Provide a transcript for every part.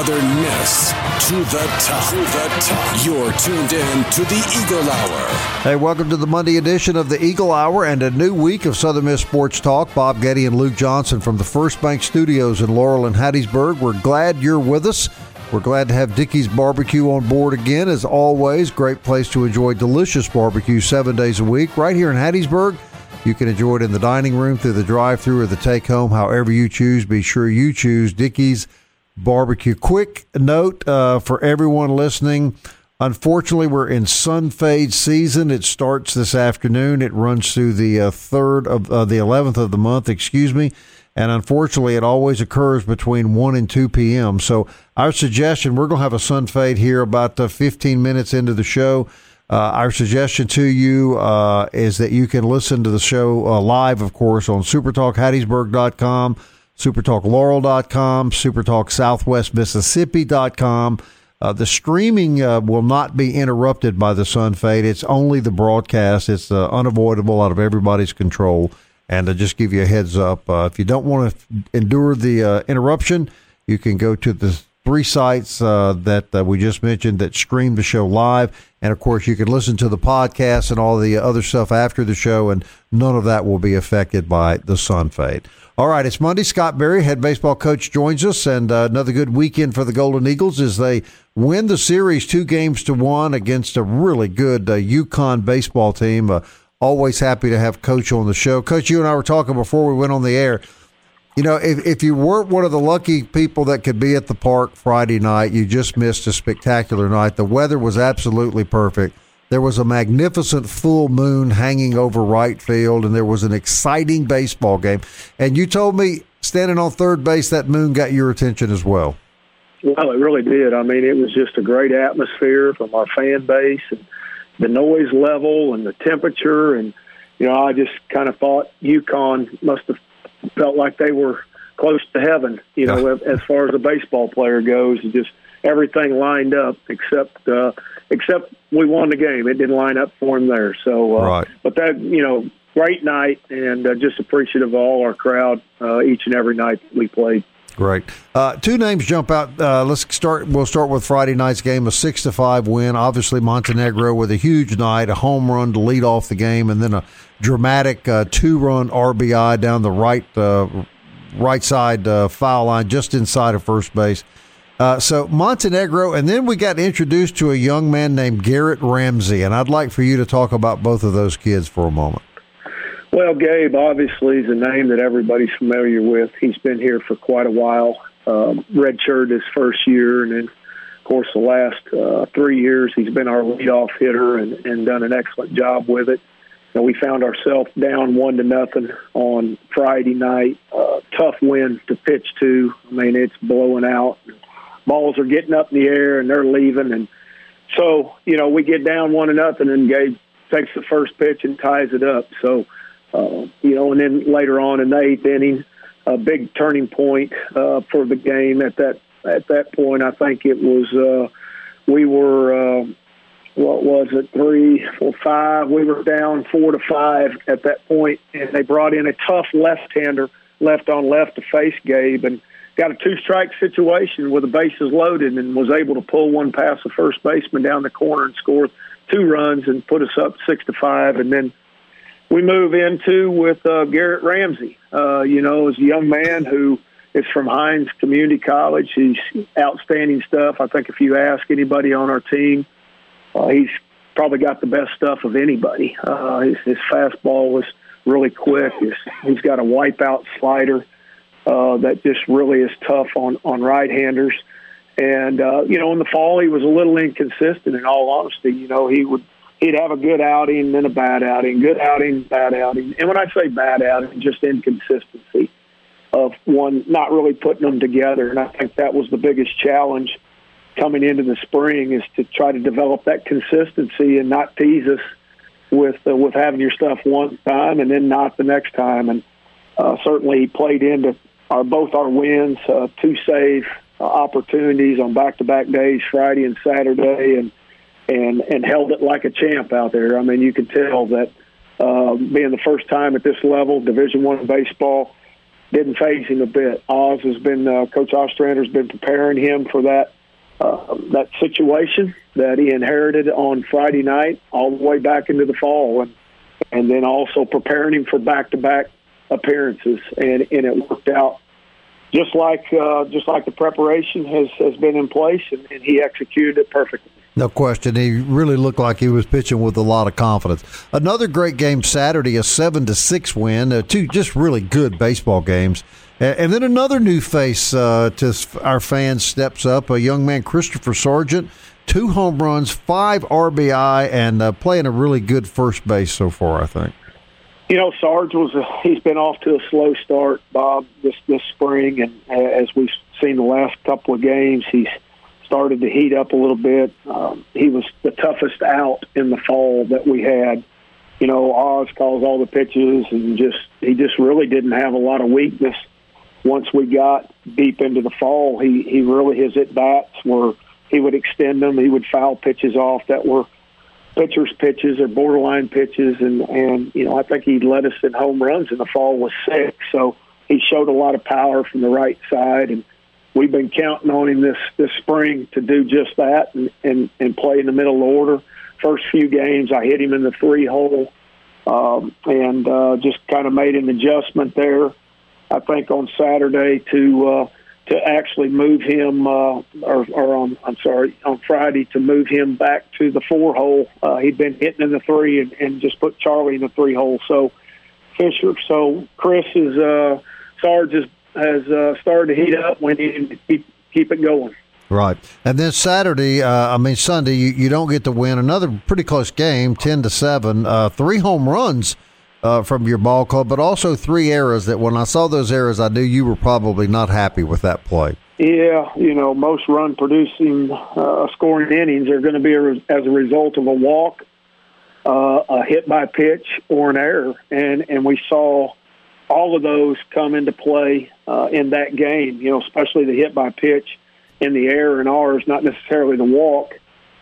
Southern Miss to the top. To the top. You're tuned in to the Eagle Hour. Hey, welcome to the Monday edition of the Eagle Hour and a new week of Southern Miss Sports Talk. Bob Getty and Luke Johnson from the First Bank Studios in Laurel and Hattiesburg. We're glad you're with us. We're glad to have Dickey's Barbecue on board again. As always, great place to enjoy delicious barbecue seven days a week. Right here in Hattiesburg, you can enjoy it in the dining room, through the drive-through, or the take-home, however you choose. Be sure you choose Dickey's Barbecue. Quick note uh, for everyone listening. Unfortunately, we're in sun fade season. It starts this afternoon. It runs through the uh, third of uh, the eleventh of the month. Excuse me. And unfortunately, it always occurs between one and two p.m. So, our suggestion: we're going to have a sun fade here about uh, fifteen minutes into the show. Uh, our suggestion to you uh, is that you can listen to the show uh, live, of course, on SuperTalkHattiesburg.com, SuperTalkLaurel.com, SuperTalkSouthwestMississippi.com. Uh, the streaming uh, will not be interrupted by the sun fade. It's only the broadcast. It's uh, unavoidable, out of everybody's control. And to just give you a heads up, uh, if you don't want to endure the uh, interruption, you can go to the three sites uh, that we just mentioned that stream the show live. And of course, you can listen to the podcast and all the other stuff after the show, and none of that will be affected by the sun fade. All right, it's Monday. Scott Berry, head baseball coach, joins us, and uh, another good weekend for the Golden Eagles as they win the series two games to one against a really good uh, UConn baseball team. Uh, always happy to have Coach on the show. Coach, you and I were talking before we went on the air. You know, if, if you weren't one of the lucky people that could be at the park Friday night, you just missed a spectacular night. The weather was absolutely perfect. There was a magnificent full moon hanging over right field, and there was an exciting baseball game. And you told me standing on third base, that moon got your attention as well. Well, it really did. I mean, it was just a great atmosphere from our fan base and the noise level and the temperature. And, you know, I just kind of thought UConn must have felt like they were close to heaven, you know, yeah. as far as a baseball player goes. And just everything lined up except, uh, except we won the game. It didn't line up for him there. So, uh, right. but that, you know, great night and uh, just appreciative of all our crowd uh, each and every night that we played. Great. Uh, two names jump out. Uh, let's start. We'll start with Friday night's game, a six to five win. Obviously, Montenegro with a huge night, a home run to lead off the game, and then a dramatic uh, two run RBI down the right uh, right side uh, foul line, just inside of first base. Uh, so Montenegro, and then we got introduced to a young man named Garrett Ramsey, and I'd like for you to talk about both of those kids for a moment. Well, Gabe obviously is a name that everybody's familiar with. He's been here for quite a while. Um, redshirted his first year, and then, of course, the last uh, three years he's been our leadoff hitter and, and done an excellent job with it. And we found ourselves down one to nothing on Friday night. Uh, tough wind to pitch to. I mean, it's blowing out. Balls are getting up in the air, and they're leaving. And so, you know, we get down one to nothing, and Gabe takes the first pitch and ties it up. So uh, you know, and then later on in the eighth inning, a big turning point uh, for the game. At that at that point, I think it was uh, we were uh, what was it three, four, five. We were down four to five at that point, and they brought in a tough left-hander, left on left to face Gabe, and got a two-strike situation with the bases loaded, and was able to pull one past the first baseman down the corner and score two runs and put us up six to five, and then we move into with uh, Garrett Ramsey. Uh, you know, as a young man who is from Hinds Community College, he's outstanding stuff. I think if you ask anybody on our team, uh, he's probably got the best stuff of anybody. Uh, his, his fastball was really quick. He's, he's got a wipeout slider uh, that just really is tough on on right-handers. And uh, you know, in the fall, he was a little inconsistent. In all honesty, you know, he would he'd have a good outing, then a bad outing, good outing, bad outing. And when I say bad outing, just inconsistency. of one not really putting them together. And I think that was the biggest challenge coming into the spring is to try to develop that consistency and not tease us with uh, with having your stuff one time and then not the next time. And uh, certainly he played into our both our wins, uh, two save uh, opportunities on back to back days, Friday and Saturday, and and and held it like a champ out there. I mean, you could tell that uh, being the first time at this level, Division One baseball, didn't faze him a bit. Oz has been uh, Coach Ostrander has been preparing him for that uh, that situation that he inherited on Friday night, all the way back into the fall, and and then also preparing him for back to back appearances, and and it worked out just like uh, just like the preparation has has been in place, and, and he executed it perfectly. No question. He really looked like he was pitching with a lot of confidence. Another great game Saturday, a seven to six win. Uh, two just really good baseball games. And then another new face uh, to our fans steps up. A young man, Christopher Sargent, two home runs, five RBI, and uh, playing a really good first base so far. I think. You know, Sarge was a, he's been off to a slow start, Bob, this this spring, and as we've seen the last couple of games, he's started to heat up a little bit. Um, he was the toughest out in the fall that we had. You know, Oz calls all the pitches, and just he just really didn't have a lot of weakness. Once we got deep into the fall, he he really his at bats were he would extend them, he would foul pitches off that were pitchers' pitches or borderline pitches, and and you know I think he led us in home runs in the fall with six. So he showed a lot of power from the right side, and we've been counting on him this this spring to do just that and and, and play in the middle order. First few games, I hit him in the three hole, um, and uh, just kind of made an adjustment there. I think on Saturday to. Uh, to actually move him, uh, or, or on I'm sorry, on Friday to move him back to the four hole. Uh, he'd been hitting in the three and, and just put Charlie in the three hole. So Fisher, so Chris is uh, Sarge has, has uh, started to heat up. We need to keep keep it going. Right, and then Saturday, uh, I mean Sunday, you, you don't get to win another pretty close game, ten to seven, uh, three home runs uh, from your ball club, but also three errors that when I saw those errors, I knew you were probably not happy with that play. Yeah, you know, most run producing uh, scoring innings are going to be a, as a result of a walk, uh, a hit by pitch, or an error. And, and we saw all of those come into play uh, in that game, you know, especially the hit by pitch and the error in ours, not necessarily the walk.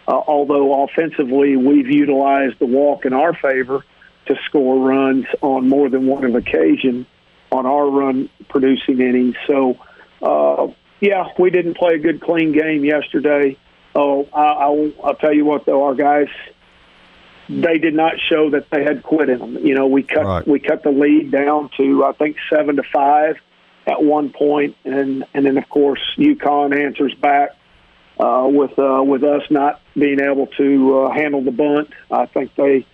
Uh, although offensively, we've utilized the walk in our favor to score runs on more than one occasion on our run producing innings. So, uh, yeah, we didn't play a good clean game yesterday. Oh, I, I, will tell you what though, our guys they did not show that they had quit in them. You know, we cut right. we cut the lead down to I think seven to five at one point, and and then of course UConn answers back uh, with uh, with us not being able to uh, handle the bunt. I think they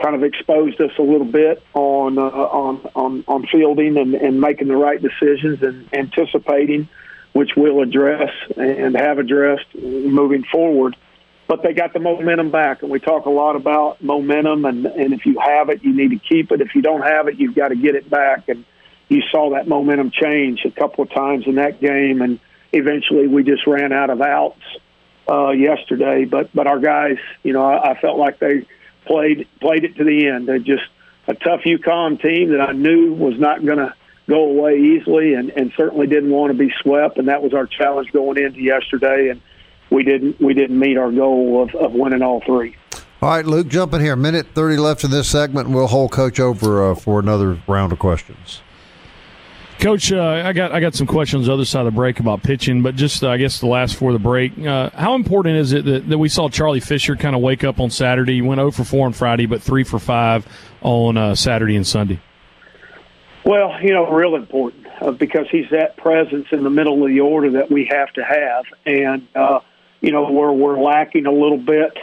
kind of exposed us a little bit on uh, on, on on fielding and, and making the right decisions and anticipating, which we'll address and have addressed moving forward. But they got the momentum back, and we talk a lot about momentum. And, and if you have it, you need to keep it. If you don't have it, you've got to get it back. And you saw that momentum change a couple of times in that game, and eventually we just ran out of outs uh, yesterday. But but our guys, you know, I, I felt like they played played it to the end. They're just a tough UConn team that I knew was not going to go away easily, and, and certainly didn't want to be swept. And that was our challenge going into yesterday, and we didn't we didn't meet our goal of, of winning all three. All right, Luke, jump in here. Minute thirty left in this segment. We'll hold Coach over uh, for another round of questions. Coach, uh, I got I got some questions the other side of the break about pitching, but just uh, I guess the last for the break. Uh, how important is it that, that we saw Charlie Fisher kind of wake up on Saturday? He went 0 for 4 on Friday, but 3 for 5 on uh, Saturday and Sunday. Well, you know, real important uh, because he's that presence in the middle of the order that we have to have, and uh, you know where we're lacking a little bit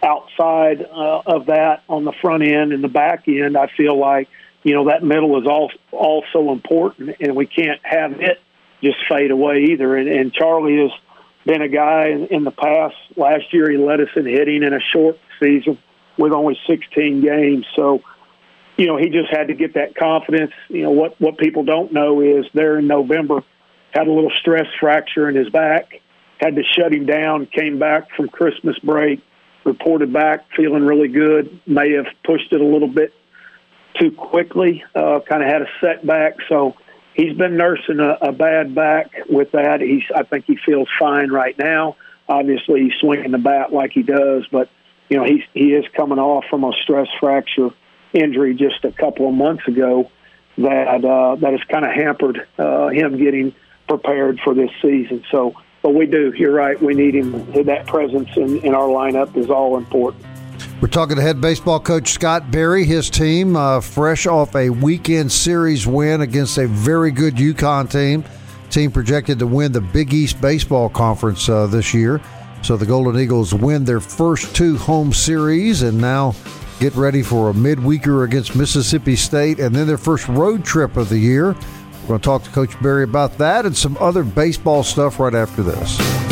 outside of that on the front end and the back end. I feel like you know that middle is all also important, and we can't have it just fade away either. And, and Charlie has been a guy in, in the past. Last year, he led us in hitting in a short season with only 16 games. So you know, he just had to get that confidence. You know, what what people don't know is there in November had a little stress fracture in his back, had to shut him down. Came back from Christmas break, reported back feeling really good. May have pushed it a little bit too quickly. Uh, kind of had a setback, so he's been nursing a, a bad back with that. He's I think he feels fine right now. Obviously, he's swinging the bat like he does, but you know he's he is coming off from a stress fracture injury just a couple of months ago that uh, that has kind of hampered uh, him getting prepared for this season. So, but we do. You're right. We need him. That presence in, in our lineup is all important. We're talking to head baseball coach Scott Berry. His team, uh, fresh off a weekend series win against a very good UConn team. Team projected to win the Big East Baseball Conference uh, this year. So the Golden Eagles win their first two home series and now get ready for a midweeker against Mississippi State and then their first road trip of the year. We're going to talk to Coach Berry about that and some other baseball stuff right after this.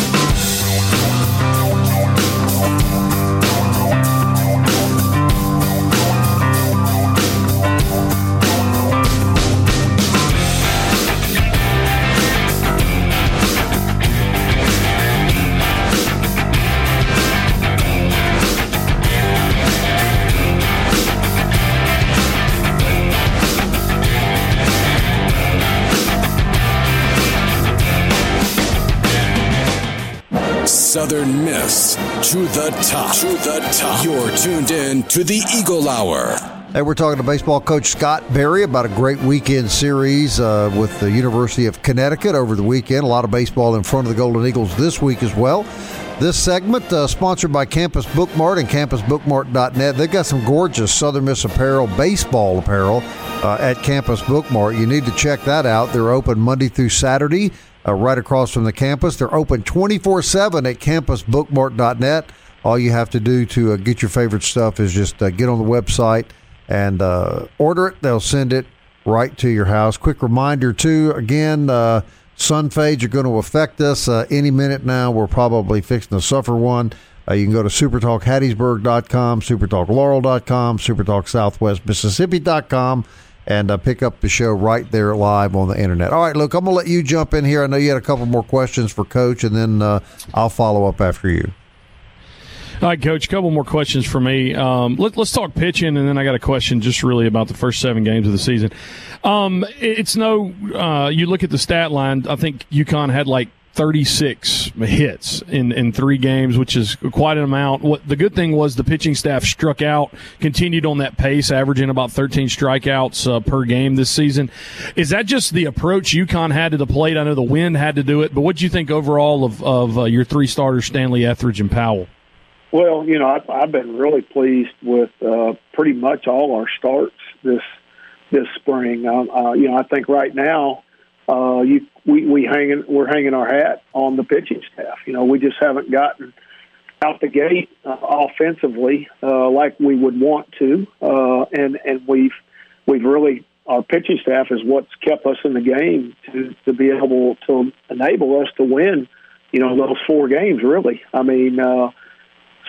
Southern Miss to the top. To the top. You're tuned in to the Eagle Hour. Hey, we're talking to baseball coach Scott Berry about a great weekend series uh, with the University of Connecticut over the weekend. A lot of baseball in front of the Golden Eagles this week as well. This segment uh, sponsored by Campus Bookmart and campusbookmart.net. They've got some gorgeous Southern Miss apparel, baseball apparel uh, at Campus Bookmart. You need to check that out. They're open Monday through Saturday uh, right across from the campus. They're open 24 7 at campusbookmart.net. All you have to do to uh, get your favorite stuff is just uh, get on the website and uh, order it. They'll send it right to your house. Quick reminder, too, again, uh, sun fades are going to affect us uh, any minute now. We're probably fixing to suffer one. you can go to supertalkhattiesburg.com, supertalklaurel.com, supertalksouthwestmississippi.com and uh, pick up the show right there live on the internet. All right, look, I'm going to let you jump in here. I know you had a couple more questions for Coach, and then uh, I'll follow up after you. All right, Coach. A couple more questions for me. Um, let, us talk pitching, and then I got a question just really about the first seven games of the season. Um, it's no. Uh, you look at the stat line. I think UConn had like 36 hits in, in three games, which is quite an amount. What the good thing was the pitching staff struck out, continued on that pace, averaging about 13 strikeouts uh, per game this season. Is that just the approach UConn had to the plate? I know the wind had to do it, but what do you think overall of, of uh, your three starters, Stanley, Etheridge, and Powell? Well, you know, I've, I've been really pleased with uh, pretty much all our starts this this spring. Um, uh, you know, I think right now uh, you, we we hanging we're hanging our hat on the pitching staff. You know, we just haven't gotten out the gate uh, offensively uh, like we would want to, uh, and and we've we've really our pitching staff is what's kept us in the game to to be able to enable us to win. You know, those four games really. I mean, uh,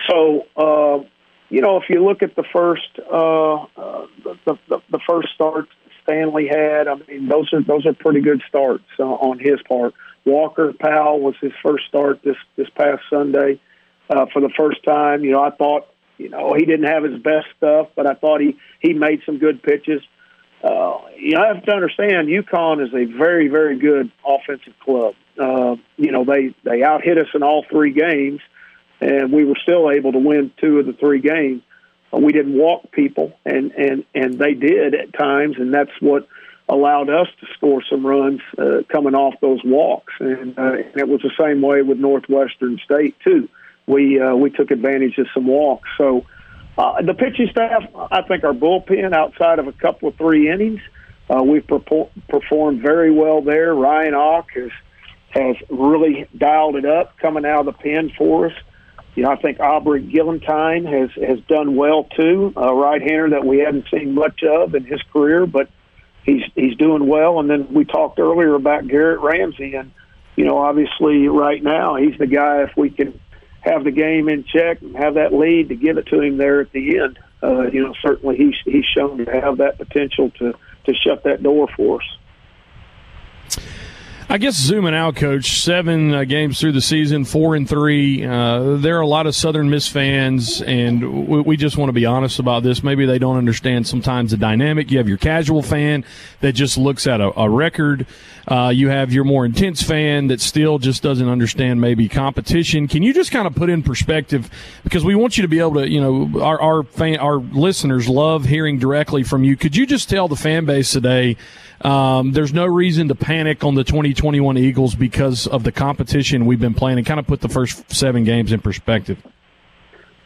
so. Uh, you know, if you look at the first uh, uh, the, the, the first start Stanley had. I mean, those are those are pretty good starts uh, on his part. Walker Powell was his first start this this past Sunday uh, for the first time. You know, I thought you know he didn't have his best stuff, but I thought he he made some good pitches. Uh, you know, I have to understand UConn is a very very good offensive club. Uh, you know, they they out hit us in all three games, and we were still able to win two of the three games we didn't walk people, and and and they did at times, and that's what allowed us to score some runs uh, coming off those walks. And, uh, and it was the same way with Northwestern State too. We uh, we took advantage of some walks. So uh, the pitching staff, I think our bullpen, outside of a couple of three innings, uh, we've perpo- performed very well there. Ryan Och has has really dialed it up coming out of the pen for us. You know, I think Aubrey Gillentine has has done well too, a right-hander that we hadn't seen much of in his career, but he's he's doing well. And then we talked earlier about Garrett Ramsey, and you know, obviously right now he's the guy if we can have the game in check and have that lead to give it to him there at the end. Uh, you know, certainly he's he's shown to have that potential to to shut that door for us. I guess zooming out, Coach, seven uh, games through the season, four and three. Uh, there are a lot of Southern Miss fans, and we, we just want to be honest about this. Maybe they don't understand sometimes the dynamic. You have your casual fan that just looks at a, a record. Uh, you have your more intense fan that still just doesn't understand maybe competition. Can you just kind of put in perspective because we want you to be able to, you know, our our fan, our listeners love hearing directly from you. Could you just tell the fan base today? Um, there's no reason to panic on the 2021 Eagles because of the competition we've been playing, and kind of put the first seven games in perspective.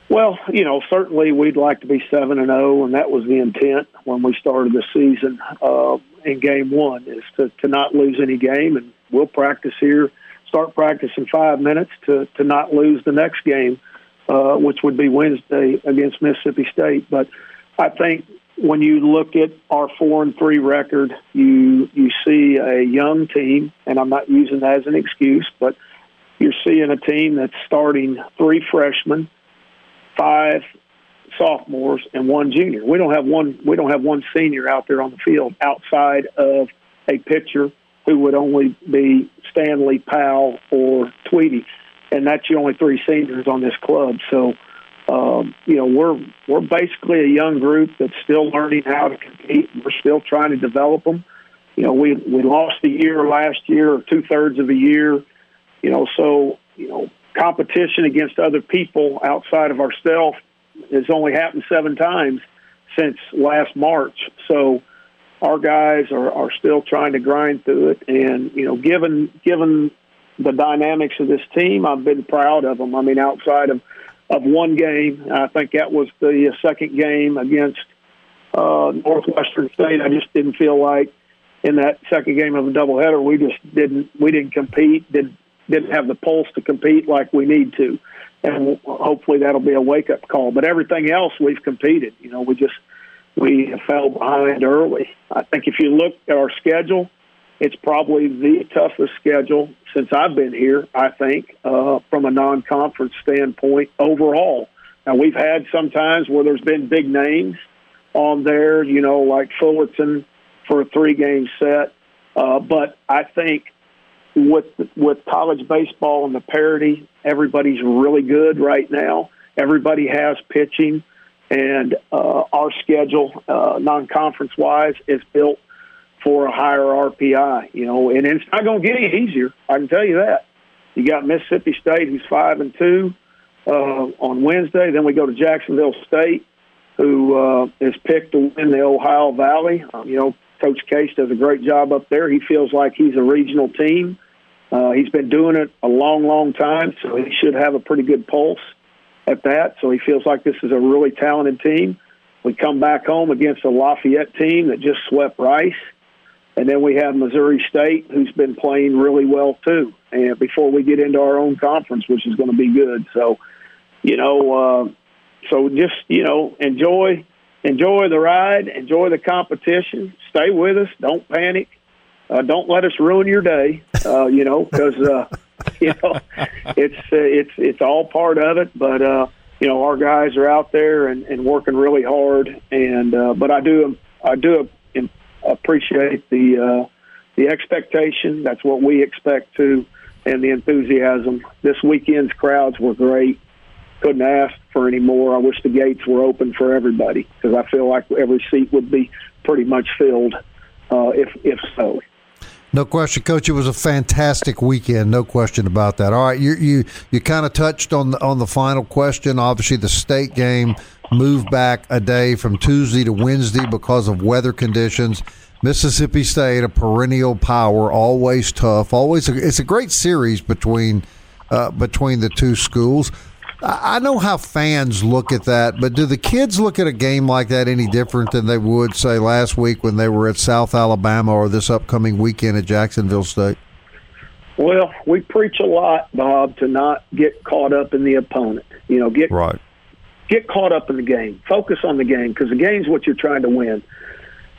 Well, you know, certainly we'd like to be seven and zero, and that was the intent when we started the season. Uh, in game one is to to not lose any game, and we'll practice here, start practice in five minutes to to not lose the next game, uh, which would be Wednesday against Mississippi State. But I think when you look at our four and three record, you you see a young team, and I'm not using that as an excuse, but you're seeing a team that's starting three freshmen, five sophomores, and one junior. We don't have one. We don't have one senior out there on the field outside of a pitcher who would only be Stanley Powell or Tweedy, and that's the only three seniors on this club. So um, you know, we're we're basically a young group that's still learning how to compete. We're still trying to develop them. You know, we we lost a year last year, or two thirds of a year. You know, so you know, competition against other people outside of ourselves has only happened seven times since last March. So our guys are, are still trying to grind through it, and you know, given given the dynamics of this team, I've been proud of them. I mean, outside of of one game. I think that was the second game against uh, Northwestern State. I just didn't feel like in that second game of the doubleheader we just didn't we didn't compete didn't didn't have the pulse to compete like we need to, and hopefully that'll be a wake up call. But everything else we've competed. You know, we just we fell behind early. I think if you look at our schedule it's probably the toughest schedule since I've been here, I think, uh, from a non conference standpoint overall. Now, we've had some times where there's been big names on there, you know, like Fullerton for a three game set. Uh, but I think with with college baseball and the parity, everybody's really good right now. Everybody has pitching, and uh, our schedule, uh, non conference wise, is built for a higher RPI, you know, and it's not going to get any easier. I can tell you that. You got Mississippi State, who's five and two uh, on Wednesday. Then we go to Jacksonville State, who uh, is picked to win the Ohio Valley. Um, you know, Coach Case does a great job up there. He feels like he's a regional team. Uh, he's been doing it a long, long time, so he should have a pretty good pulse at that. So he feels like this is a really talented team. We come back home against a Lafayette team that just swept Rice. And then we have Missouri State, who's been playing really well too. And before we get into our own conference, which is going to be good, so you know, uh, so just you know, enjoy enjoy the ride, enjoy the competition, stay with us, don't panic, uh, don't let us ruin your day. Uh, you know, because uh, you know it's uh, it's it's all part of it, but. uh you know our guys are out there and, and working really hard and uh but i do i do appreciate the uh, the expectation. That's what we expect too, and the enthusiasm. This weekend's crowds were great. Couldn't ask for any more. I wish the gates were open for everybody because I feel like every seat would be pretty much filled uh, if if so. No question, Coach. It was a fantastic weekend. No question about that. All right, you you you kind of touched on the on the final question. Obviously, the state game moved back a day from Tuesday to Wednesday because of weather conditions. Mississippi State, a perennial power, always tough. Always, a, it's a great series between uh, between the two schools. I know how fans look at that, but do the kids look at a game like that any different than they would say last week when they were at South Alabama or this upcoming weekend at Jacksonville State? Well, we preach a lot, Bob, to not get caught up in the opponent. You know, get right. Get caught up in the game. Focus on the game because the game's what you're trying to win.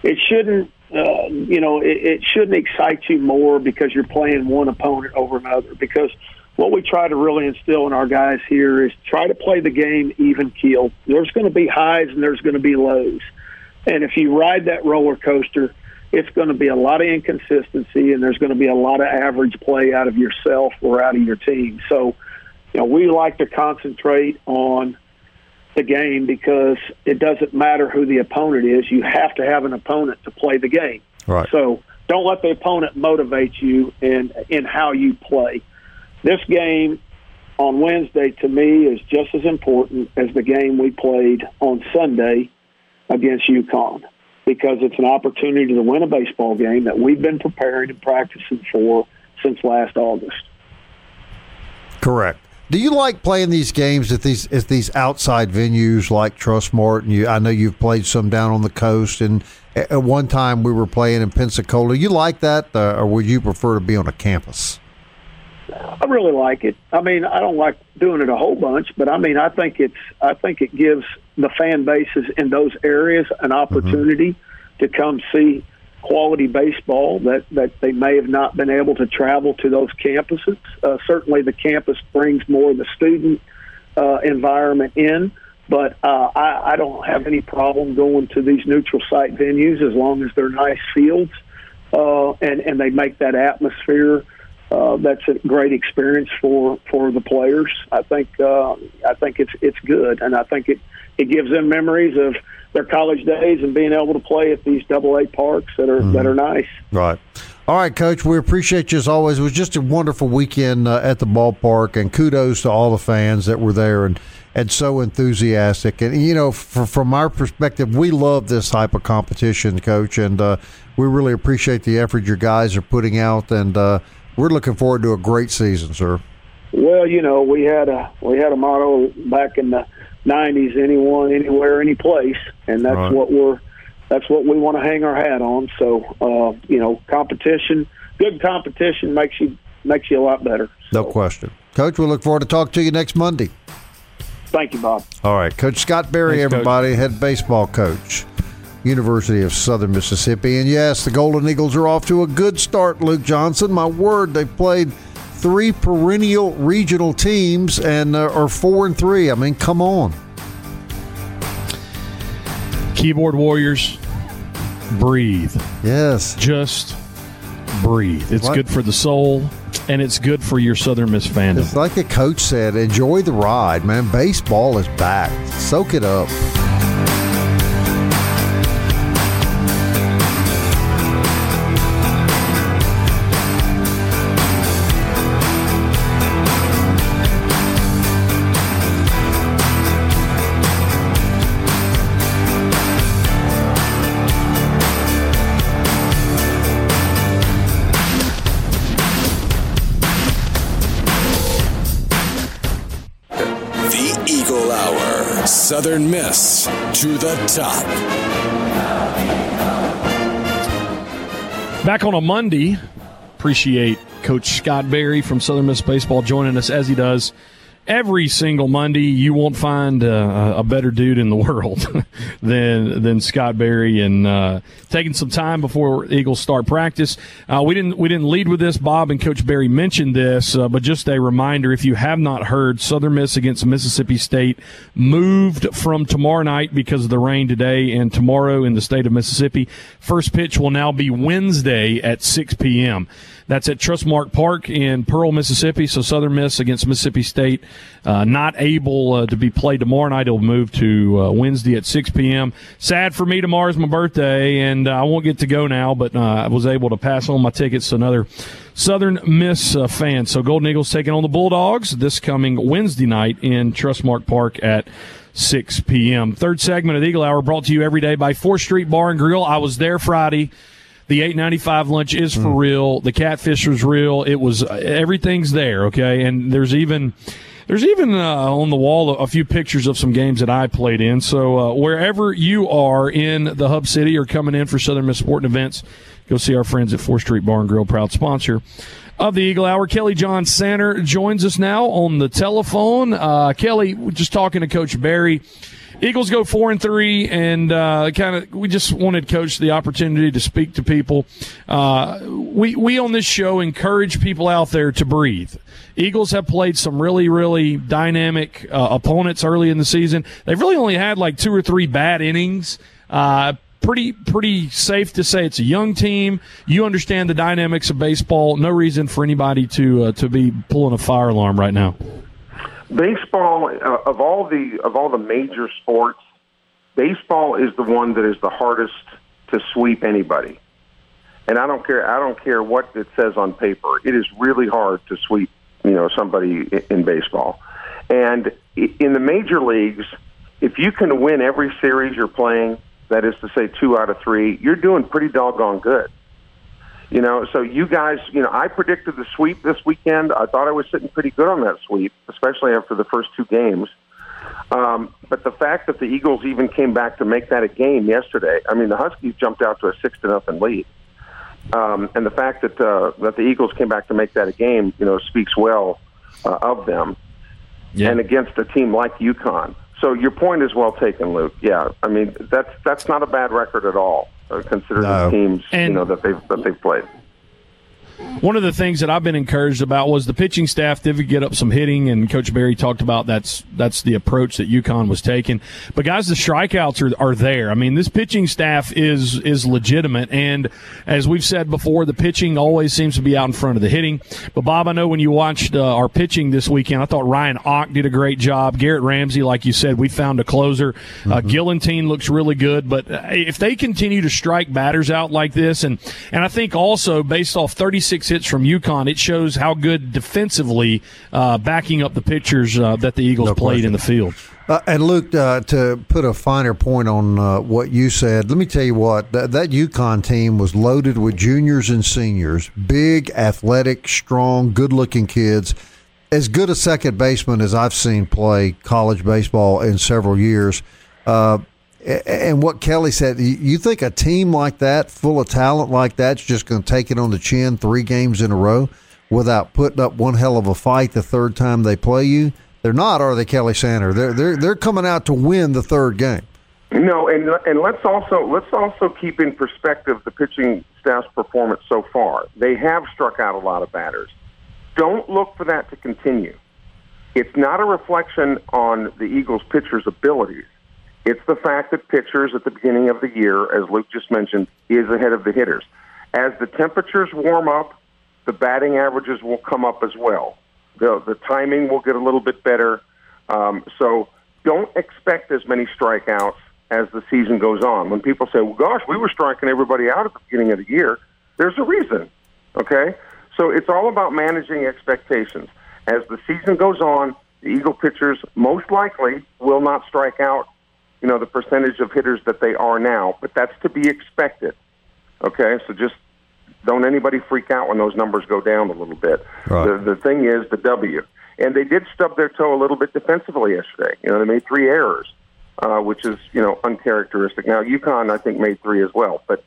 It shouldn't, uh, you know, it, it shouldn't excite you more because you're playing one opponent over another. Because what we try to really instill in our guys here is try to play the game even keel. There's going to be highs and there's going to be lows. And if you ride that roller coaster, it's going to be a lot of inconsistency and there's going to be a lot of average play out of yourself or out of your team. So, you know, we like to concentrate on the game because it doesn't matter who the opponent is. You have to have an opponent to play the game. Right. So don't let the opponent motivate you in in how you play. This game on Wednesday to me is just as important as the game we played on Sunday against UConn because it's an opportunity to win a baseball game that we've been preparing and practicing for since last August. Correct. Do you like playing these games at these at these outside venues like Trustmark? And you, I know you've played some down on the coast, and at one time we were playing in Pensacola. You like that, uh, or would you prefer to be on a campus? I really like it. I mean, I don't like doing it a whole bunch, but I mean, I think it's I think it gives the fan bases in those areas an opportunity mm-hmm. to come see quality baseball that that they may have not been able to travel to those campuses. Uh, certainly, the campus brings more of the student uh, environment in, but uh, I, I don't have any problem going to these neutral site venues as long as they're nice fields uh, and and they make that atmosphere uh, that's a great experience for for the players. I think uh, I think it's it's good, and I think it it gives them memories of their college days and being able to play at these double A parks that are mm. that are nice. Right. All right, Coach. We appreciate you as always. It was just a wonderful weekend uh, at the ballpark, and kudos to all the fans that were there and and so enthusiastic. And you know, for, from our perspective, we love this type of competition, Coach, and uh, we really appreciate the effort your guys are putting out and uh, we're looking forward to a great season, sir. Well, you know, we had a we had a motto back in the '90s: anyone, anywhere, any place, and that's right. what we're that's what we want to hang our hat on. So, uh, you know, competition, good competition makes you makes you a lot better. So. No question, Coach. We look forward to talking to you next Monday. Thank you, Bob. All right, Coach Scott Berry, Thanks, everybody, coach. head baseball coach. University of Southern Mississippi. And yes, the Golden Eagles are off to a good start, Luke Johnson. My word, they played three perennial regional teams and uh, are four and three. I mean, come on. Keyboard Warriors, breathe. Yes. Just breathe. It's good for the soul and it's good for your Southern Miss fandom. It's like a coach said, enjoy the ride, man. Baseball is back. Soak it up. Southern Miss to the top. Back on a Monday, appreciate Coach Scott Berry from Southern Miss Baseball joining us as he does every single Monday, you won't find uh, a better dude in the world than than Scott Berry. and uh, taking some time before Eagles start practice. Uh, we didn't we didn't lead with this. Bob and Coach Berry mentioned this, uh, but just a reminder: if you have not heard, Southern Miss against Mississippi State moved from tomorrow night because of the rain today and tomorrow in the state of Mississippi. First pitch will now be Wednesday at 6 p.m. That's at Trustmark Park in Pearl, Mississippi. So Southern Miss against Mississippi State, uh, not able uh, to be played tomorrow night. It'll move to uh, Wednesday at 6 p.m. Sad for me. Tomorrow's my birthday, and uh, I won't get to go now, but uh, I was able to pass on my tickets to another Southern Miss uh, fan. So Golden Eagles taking on the Bulldogs this coming Wednesday night in Trustmark Park at 6 p.m. Third segment of Eagle Hour brought to you every day by 4th Street Bar and Grill. I was there Friday. The eight ninety five lunch is for mm. real. The catfish was real. It was everything's there. Okay, and there's even there's even uh, on the wall a few pictures of some games that I played in. So uh, wherever you are in the hub city or coming in for Southern Miss Sporting Events, go see our friends at 4th Street Bar and Grill, proud sponsor of the Eagle Hour. Kelly John Sander joins us now on the telephone. Uh, Kelly, just talking to Coach Berry Eagles go four and three, and uh, kind of we just wanted Coach the opportunity to speak to people. Uh, we we on this show encourage people out there to breathe. Eagles have played some really really dynamic uh, opponents early in the season. They've really only had like two or three bad innings. Uh, pretty pretty safe to say it's a young team. You understand the dynamics of baseball. No reason for anybody to uh, to be pulling a fire alarm right now. Baseball uh, of all the of all the major sports, baseball is the one that is the hardest to sweep anybody. And I don't care I don't care what it says on paper. It is really hard to sweep, you know, somebody in baseball. And in the major leagues, if you can win every series you're playing, that is to say two out of three, you're doing pretty doggone good. You know, so you guys, you know, I predicted the sweep this weekend. I thought I was sitting pretty good on that sweep, especially after the first two games. Um, but the fact that the Eagles even came back to make that a game yesterday, I mean, the Huskies jumped out to a six to nothing lead. Um, and the fact that uh, that the Eagles came back to make that a game, you know, speaks well uh, of them. Yeah. And against a team like UConn, so your point is well taken, Luke. Yeah, I mean that's that's not a bad record at all, considering no. the teams and, you know that they've that they've played. One of the things that I've been encouraged about was the pitching staff did get up some hitting, and Coach Berry talked about that's that's the approach that UConn was taking. But guys, the strikeouts are, are there. I mean, this pitching staff is is legitimate, and as we've said before, the pitching always seems to be out in front of the hitting. But Bob, I know when you watched uh, our pitching this weekend, I thought Ryan Och did a great job. Garrett Ramsey, like you said, we found a closer. Uh, mm-hmm. Uh, Gillentine looks really good, but uh, if they continue to strike batters out like this, and and I think also based off 36 six hits from UConn, it shows how good defensively uh, backing up the pitchers uh, that the Eagles no played in the field. Uh, and Luke, uh, to put a finer point on uh, what you said, let me tell you what that, that UConn team was loaded with juniors and seniors, big, athletic, strong, good-looking kids. As good a second baseman as I've seen play college baseball in several years. Uh, and what Kelly said, you think a team like that, full of talent like that's just going to take it on the chin three games in a row without putting up one hell of a fight the third time they play you? They're not, are they, Kelly Sander? They're they're they're coming out to win the third game. No, and and let's also let's also keep in perspective the pitching staff's performance so far. They have struck out a lot of batters. Don't look for that to continue. It's not a reflection on the Eagles' pitchers' abilities. It's the fact that pitchers at the beginning of the year, as Luke just mentioned, is ahead of the hitters. As the temperatures warm up, the batting averages will come up as well. The, the timing will get a little bit better. Um, so don't expect as many strikeouts as the season goes on. When people say, well, gosh, we were striking everybody out at the beginning of the year, there's a reason. Okay? So it's all about managing expectations. As the season goes on, the Eagle pitchers most likely will not strike out you know, the percentage of hitters that they are now, but that's to be expected. Okay, so just don't anybody freak out when those numbers go down a little bit. Right. The, the thing is the W, and they did stub their toe a little bit defensively yesterday. You know, they made three errors, uh, which is you know uncharacteristic. Now UConn, I think, made three as well, but.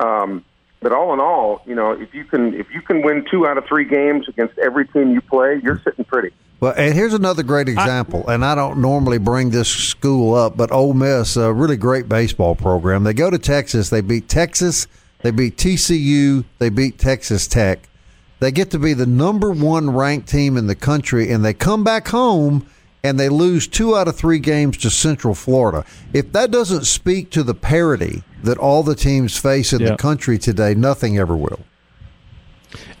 Um, but all in all, you know, if you can if you can win two out of three games against every team you play, you're sitting pretty. Well, and here's another great example, I, and I don't normally bring this school up, but Ole Miss, a really great baseball program. They go to Texas, they beat Texas, they beat TCU, they beat Texas Tech. They get to be the number one ranked team in the country, and they come back home and they lose two out of three games to Central Florida. If that doesn't speak to the parity that all the teams face in yeah. the country today, nothing ever will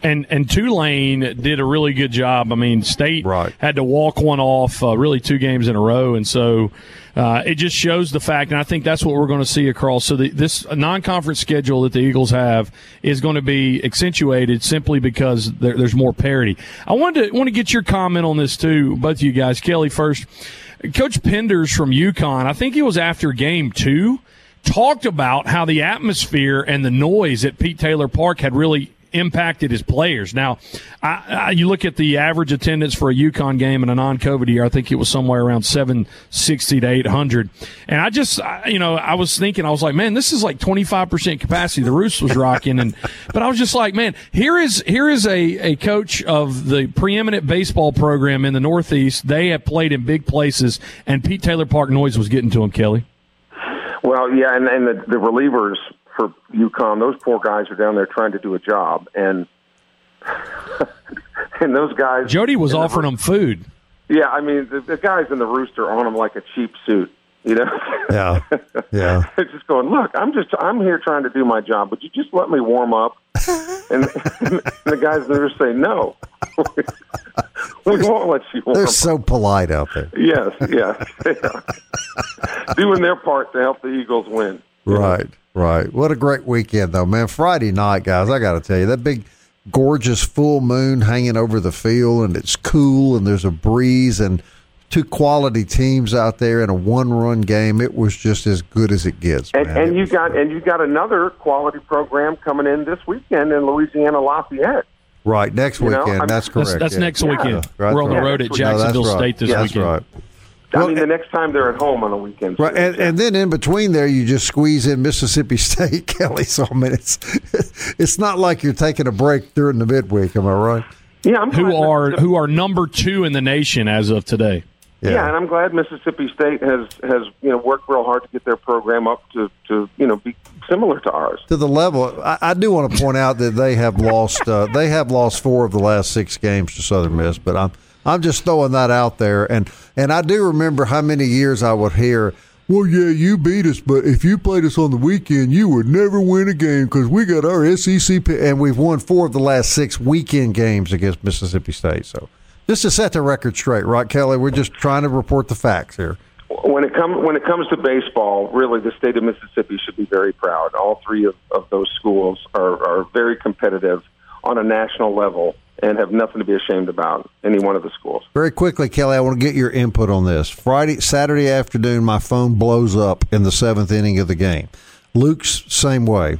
and and Tulane did a really good job. I mean, State right. had to walk one off uh, really two games in a row, and so uh, it just shows the fact. And I think that's what we're going to see across. So the, this non-conference schedule that the Eagles have is going to be accentuated simply because there, there's more parity. I wanted to want to get your comment on this too, both of you guys. Kelly first. Coach Penders from UConn. I think it was after game two talked about how the atmosphere and the noise at Pete Taylor Park had really impacted his players. Now, I, I, you look at the average attendance for a UConn game in a non-COVID year. I think it was somewhere around seven sixty to eight hundred. And I just, I, you know, I was thinking, I was like, man, this is like twenty five percent capacity. The Roost was rocking, and but I was just like, man, here is here is a a coach of the preeminent baseball program in the Northeast. They have played in big places, and Pete Taylor Park noise was getting to him, Kelly. Well, yeah, and, and the, the relievers for UConn, those poor guys are down there trying to do a job, and and those guys. Jody was offering the, them food. Yeah, I mean the, the guys in the rooster on them like a cheap suit. You know. Yeah. Yeah. They're just going. Look, I'm just I'm here trying to do my job. Would you just let me warm up? and, and the guys there say no. we won't let you warm They're up. so polite out there. Yes, yes. Doing their part to help the Eagles win. Right, right. What a great weekend, though, man. Friday night, guys, I got to tell you, that big, gorgeous full moon hanging over the field, and it's cool, and there's a breeze, and two quality teams out there in a one-run game. It was just as good as it gets. And, and you got and you got another quality program coming in this weekend in Louisiana Lafayette. Right, next You know, weekend. I mean- that's correct. That's, that's yeah. next weekend. Yeah, right, We're on the road at No, that's Jacksonville right. State this That's weekend. Right. I Well, mean, the next time they're at home on the weekend. Right, and, and then in between there, you just squeeze in Mississippi State, Kelly. So I mean, it's it's not like you're taking a break during the midweek. Am I right? yeah, I'm Who glad are who are number two in the nation as of today? Yeah. and I'm glad Mississippi State has has you know worked real hard to get their program up to to you know be similar to ours. to the level. I, I do want to point out that they have lost. Uh, they have lost four of the last six games to Southern Miss, but I'm I'm just throwing that out there. And and I do remember how many years I would hear. Well, yeah, you beat us, but if you played us on the weekend, you would never win a game because we got our SEC, pi-" and we've won four of the last six weekend games against Mississippi State. So, just to set the record straight, right, Kelly? We're just trying to report the facts here. When it comes when it comes to baseball, really the state of Mississippi should be very proud. All three of, of those schools are, are very competitive on a national level and have nothing to be ashamed about. Any one of the schools. Very quickly, Kelly, I want to get your input on this. Friday, Saturday afternoon, my phone blows up in the seventh inning of the game. Luke's same way.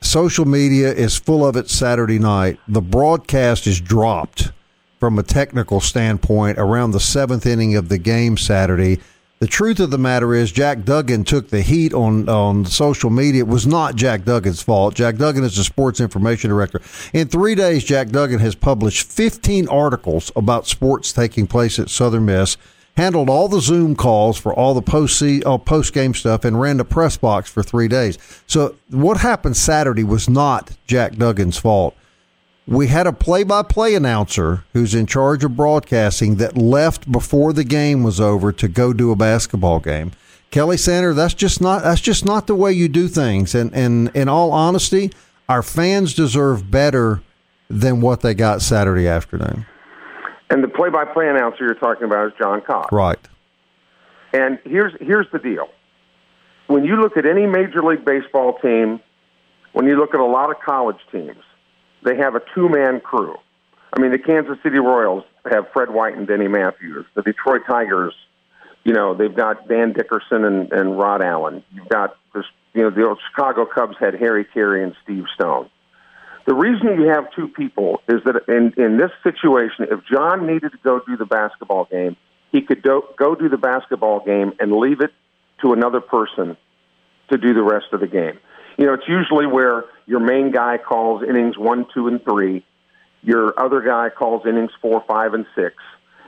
Social media is full of it Saturday night. The broadcast is dropped from a technical standpoint around the seventh inning of the game Saturday. The truth of the matter is, Jack Duggan took the heat on on social media. It was not Jack Duggan's fault. Jack Duggan is the sports information director. In three days, Jack Duggan has published 15 articles about sports taking place at Southern Miss, handled all the Zoom calls for all the post uh, post game stuff, and ran the press box for three days. So what happened Saturday was not Jack Duggan's fault we had a play-by-play announcer who's in charge of broadcasting that left before the game was over to go do a basketball game. Kelly Sander, that's just not that's just not the way you do things. And and in all honesty, our fans deserve better than what they got Saturday afternoon. And the play-by-play announcer you're talking about is John Cox. Right. And here's here's the deal. When you look at any major league baseball team, when you look at a lot of college teams, they have a two-man crew. I mean, the Kansas City Royals have Fred White and Denny Matthews. The Detroit Tigers, you know, they've got Dan Dickerson and, and Rod Allen. You've got this, you know, the old Chicago Cubs had Harry Caray and Steve Stone. The reason you have two people is that in, in this situation, if John needed to go do the basketball game, he could do, go do the basketball game and leave it to another person to do the rest of the game. You know, it's usually where your main guy calls innings one, two, and three. Your other guy calls innings four, five, and six.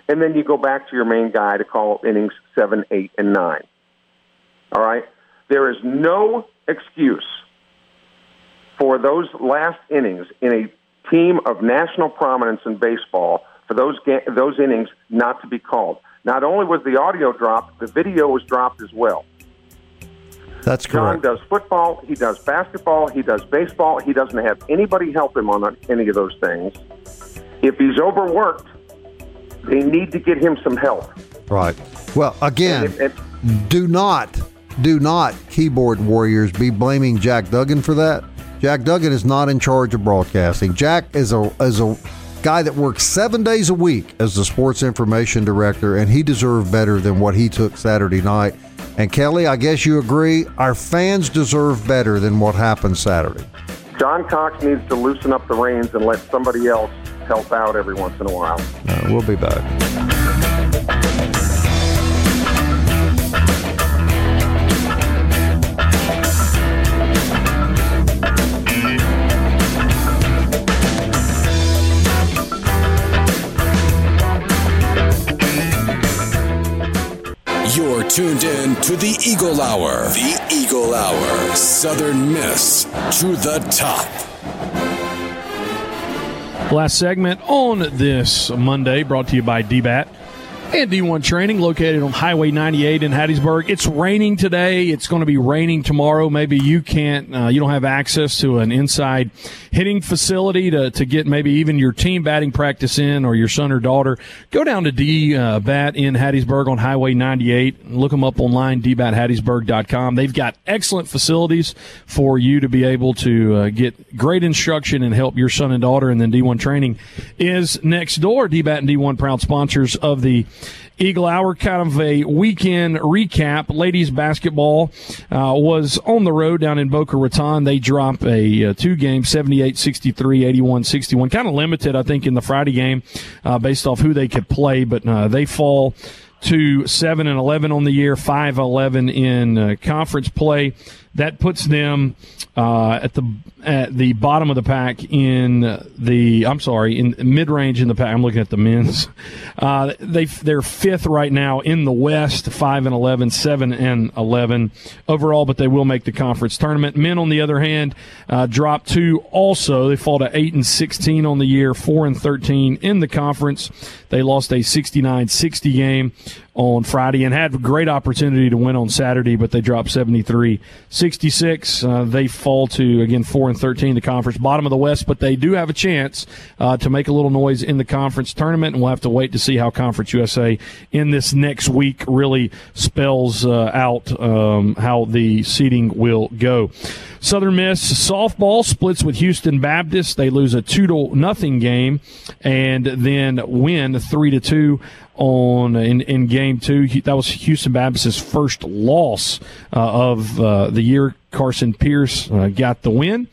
And then you go back to your main guy to call innings seven, eight, and nine. All right? There is no excuse for those last innings in a team of national prominence in baseball for those ga- those innings not to be called. Not only was the audio dropped, the video was dropped as well. That's correct. John does football, he does basketball, he does baseball. He doesn't have anybody help him on any of those things. If he's overworked, they need to get him some help. Right. Well, again, And if- do not, do not, keyboard warriors, be blaming Jack Duggan for that. Jack Duggan is not in charge of broadcasting. Jack is a is a guy that works seven days a week as the sports information director, and he deserved better than what he took Saturday night. And Kelly, I guess you agree, our fans deserve better than what happened Saturday. John Cox needs to loosen up the reins and let somebody else help out every once in a while. Uh, we'll be back. Tuned in to the Eagle Hour. The Eagle Hour. Southern Miss to the top. Last segment on this Monday brought to you by DBAT and D1 Training located on Highway 98 in Hattiesburg. It's raining today. It's going to be raining tomorrow. Maybe you can't, uh, you don't have access to an inside hitting facility to, to get maybe even your team batting practice in or your son or daughter. Go down to D uh, Bat in Hattiesburg on Highway 98. Look them up online, dbathattiesburg.com. They've got excellent facilities for you to be able to uh, get great instruction and help your son and daughter. And then D1 Training is next door. D Bat and D1 proud sponsors of the Eagle Hour, kind of a weekend recap. Ladies basketball uh, was on the road down in Boca Raton. They drop a, uh, two game, 78 63, 81 61. Kind of limited, I think, in the Friday game uh, based off who they could play, but uh, they fall to 7 and 11 on the year, 5 11 in uh, conference play. That puts them uh, at the at the bottom of the pack in the I'm sorry in mid range in the pack. I'm looking at the men's. Uh, they they're fifth right now in the West, five and 11, 7 and eleven overall, but they will make the conference tournament. Men, on the other hand, uh, drop two. Also, they fall to eight and sixteen on the year, four and thirteen in the conference. They lost a 69-60 game on Friday and had a great opportunity to win on Saturday, but they dropped 73 66. Uh, they fall to, again, 4 and 13, the conference, bottom of the West, but they do have a chance uh, to make a little noise in the conference tournament, and we'll have to wait to see how Conference USA in this next week really spells uh, out um, how the seeding will go. Southern Miss softball splits with Houston Baptist. They lose a two to nothing game and then win three to two on in, in game two. That was Houston Baptist's first loss uh, of uh, the year. Carson Pierce uh, got the win.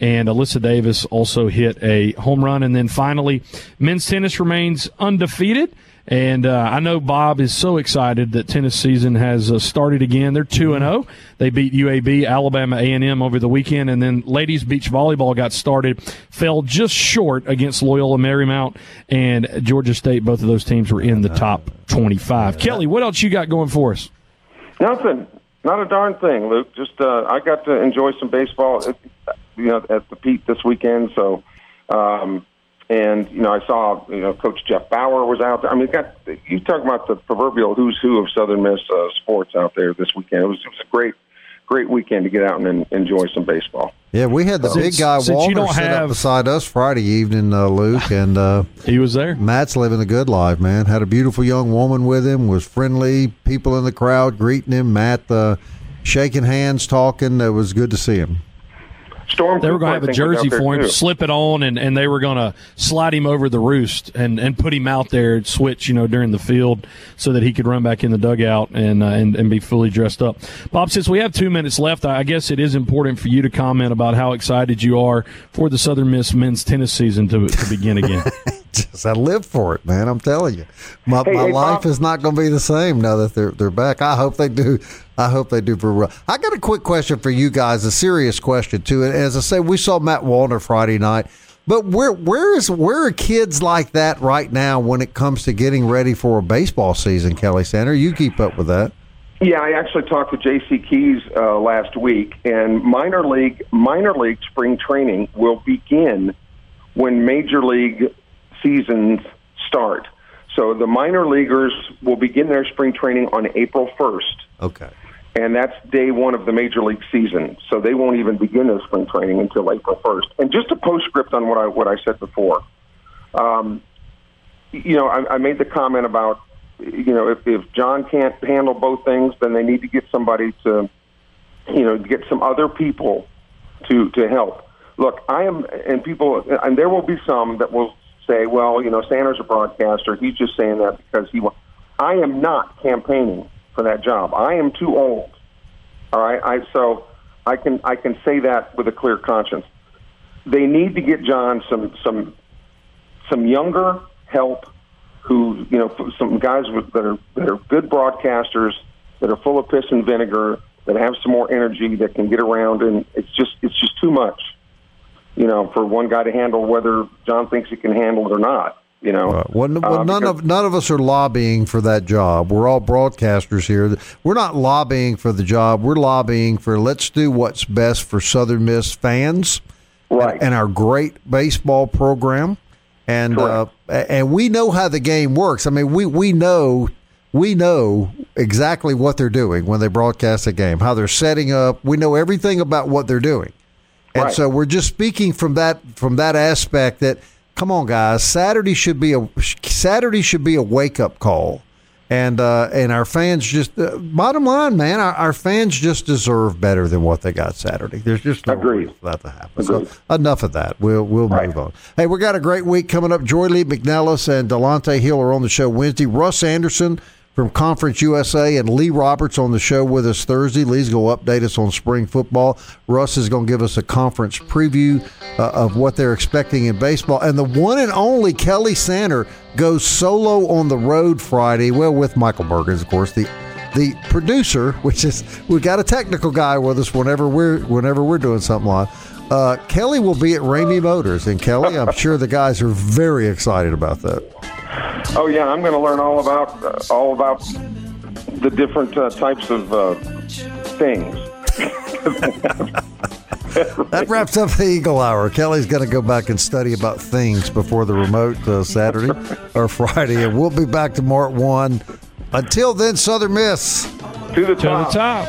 And Alyssa Davis also hit a home run. And then finally, men's tennis remains undefeated. And uh, I know Bob is so excited that tennis season has uh, started again. They're two and zero. They beat UAB, Alabama A and M over the weekend, and then ladies beach volleyball got started. Fell just short against Loyola Marymount and Georgia State. Both of those teams were in the top twenty-five. Kelly, what else you got going for us? Nothing. Not a darn thing, Luke. Just uh, I got to enjoy some baseball, you know, at the Pete this weekend. So. Um, and you know, I saw you know Coach Jeff Bauer was out there. I mean, got you talk about the proverbial who's who of Southern Miss uh, sports out there this weekend. It was, it was a great, great weekend to get out and enjoy some baseball. Yeah, we had the since, big guy Walter sit have... up beside us Friday evening, uh, Luke, and uh, he was there. Matt's living a good life, man. Had a beautiful young woman with him. Was friendly. People in the crowd greeting him. Matt uh, shaking hands, talking. It was good to see him. Storm they were going to have a jersey for him, too. slip it on, and, and they were going to slide him over the roost and, and put him out there, and switch, you know, during the field so that he could run back in the dugout and, uh, and, and be fully dressed up. Bob, since we have two minutes left, I guess it is important for you to comment about how excited you are for the Southern Miss men's tennis season to, to begin again. Just I live for it, man. I'm telling you, my, hey, my hey, life Bob. is not going to be the same now that they're they're back. I hope they do. I hope they do for real. I got a quick question for you guys, a serious question too. And as I say, we saw Matt Wallner Friday night, but where where is where are kids like that right now when it comes to getting ready for a baseball season? Kelly Sander, you keep up with that. Yeah, I actually talked to J.C. Keys uh, last week, and minor league minor league spring training will begin when major league seasons start. So the minor leaguers will begin their spring training on April 1st. Okay. And that's day one of the major league season. So they won't even begin their spring training until April 1st. And just a postscript on what I, what I said before. Um, you know, I, I made the comment about, you know, if, if John can't handle both things, then they need to get somebody to, you know, get some other people to, to help. Look, I am, and people, and there will be some that will say, well, you know, Sanders a broadcaster. He's just saying that because he wants. I am not campaigning for that job. I am too old. All right. I so I can I can say that with a clear conscience. they need to get John some some some younger help who you know some guys that are that are good broadcasters that are full of piss and vinegar that have some more energy that can get around and it's just it's just too much you know for one guy to handle whether John thinks he can handle it or not you know. Uh, well, well uh, none of none of us are lobbying for that job. We're all broadcasters here. We're not lobbying for the job. We're lobbying for let's do what's best for Southern Miss fans right. and, and our great baseball program. And uh, and we know how the game works. I mean, we we know we know exactly what they're doing when they broadcast a game, how they're setting up. We know everything about what they're doing, and right. so we're just speaking from that from that aspect. That come on, guys, Saturday should be a Saturday should be a wake up call and uh, and our fans just uh, bottom line, man, our, our, fans just deserve better than what they got Saturday. There's just no Agreed. that to happen. So enough of that. We'll we'll right. move on. Hey, we got a great week coming up. Joye Lee McNelis and Delonte Hill are on the show Wednesday. Russ Anderson from Conference USA and Lee Roberts on the show with us Thursday. Lee's going to update us on spring football. Russ is going to give us a conference preview uh, of what they're expecting in baseball. And the one and only Kelly Sander goes solo on the road Friday. Well, with Michael Bergens, of course, the the producer, which is we've got a technical guy with us whenever we're whenever we're doing something live. Uh, Kelly will be at Ramey Motors, and Kelly, I'm sure the guys are very excited about that. Oh yeah, I'm going to learn all about uh, all about the different uh, types of uh, things. that wraps up the Eagle Hour. Kelly's going to go back and study about things before the remote uh, Saturday or Friday, and we'll be back tomorrow at one. Until then, Southern Miss to the top. To the top.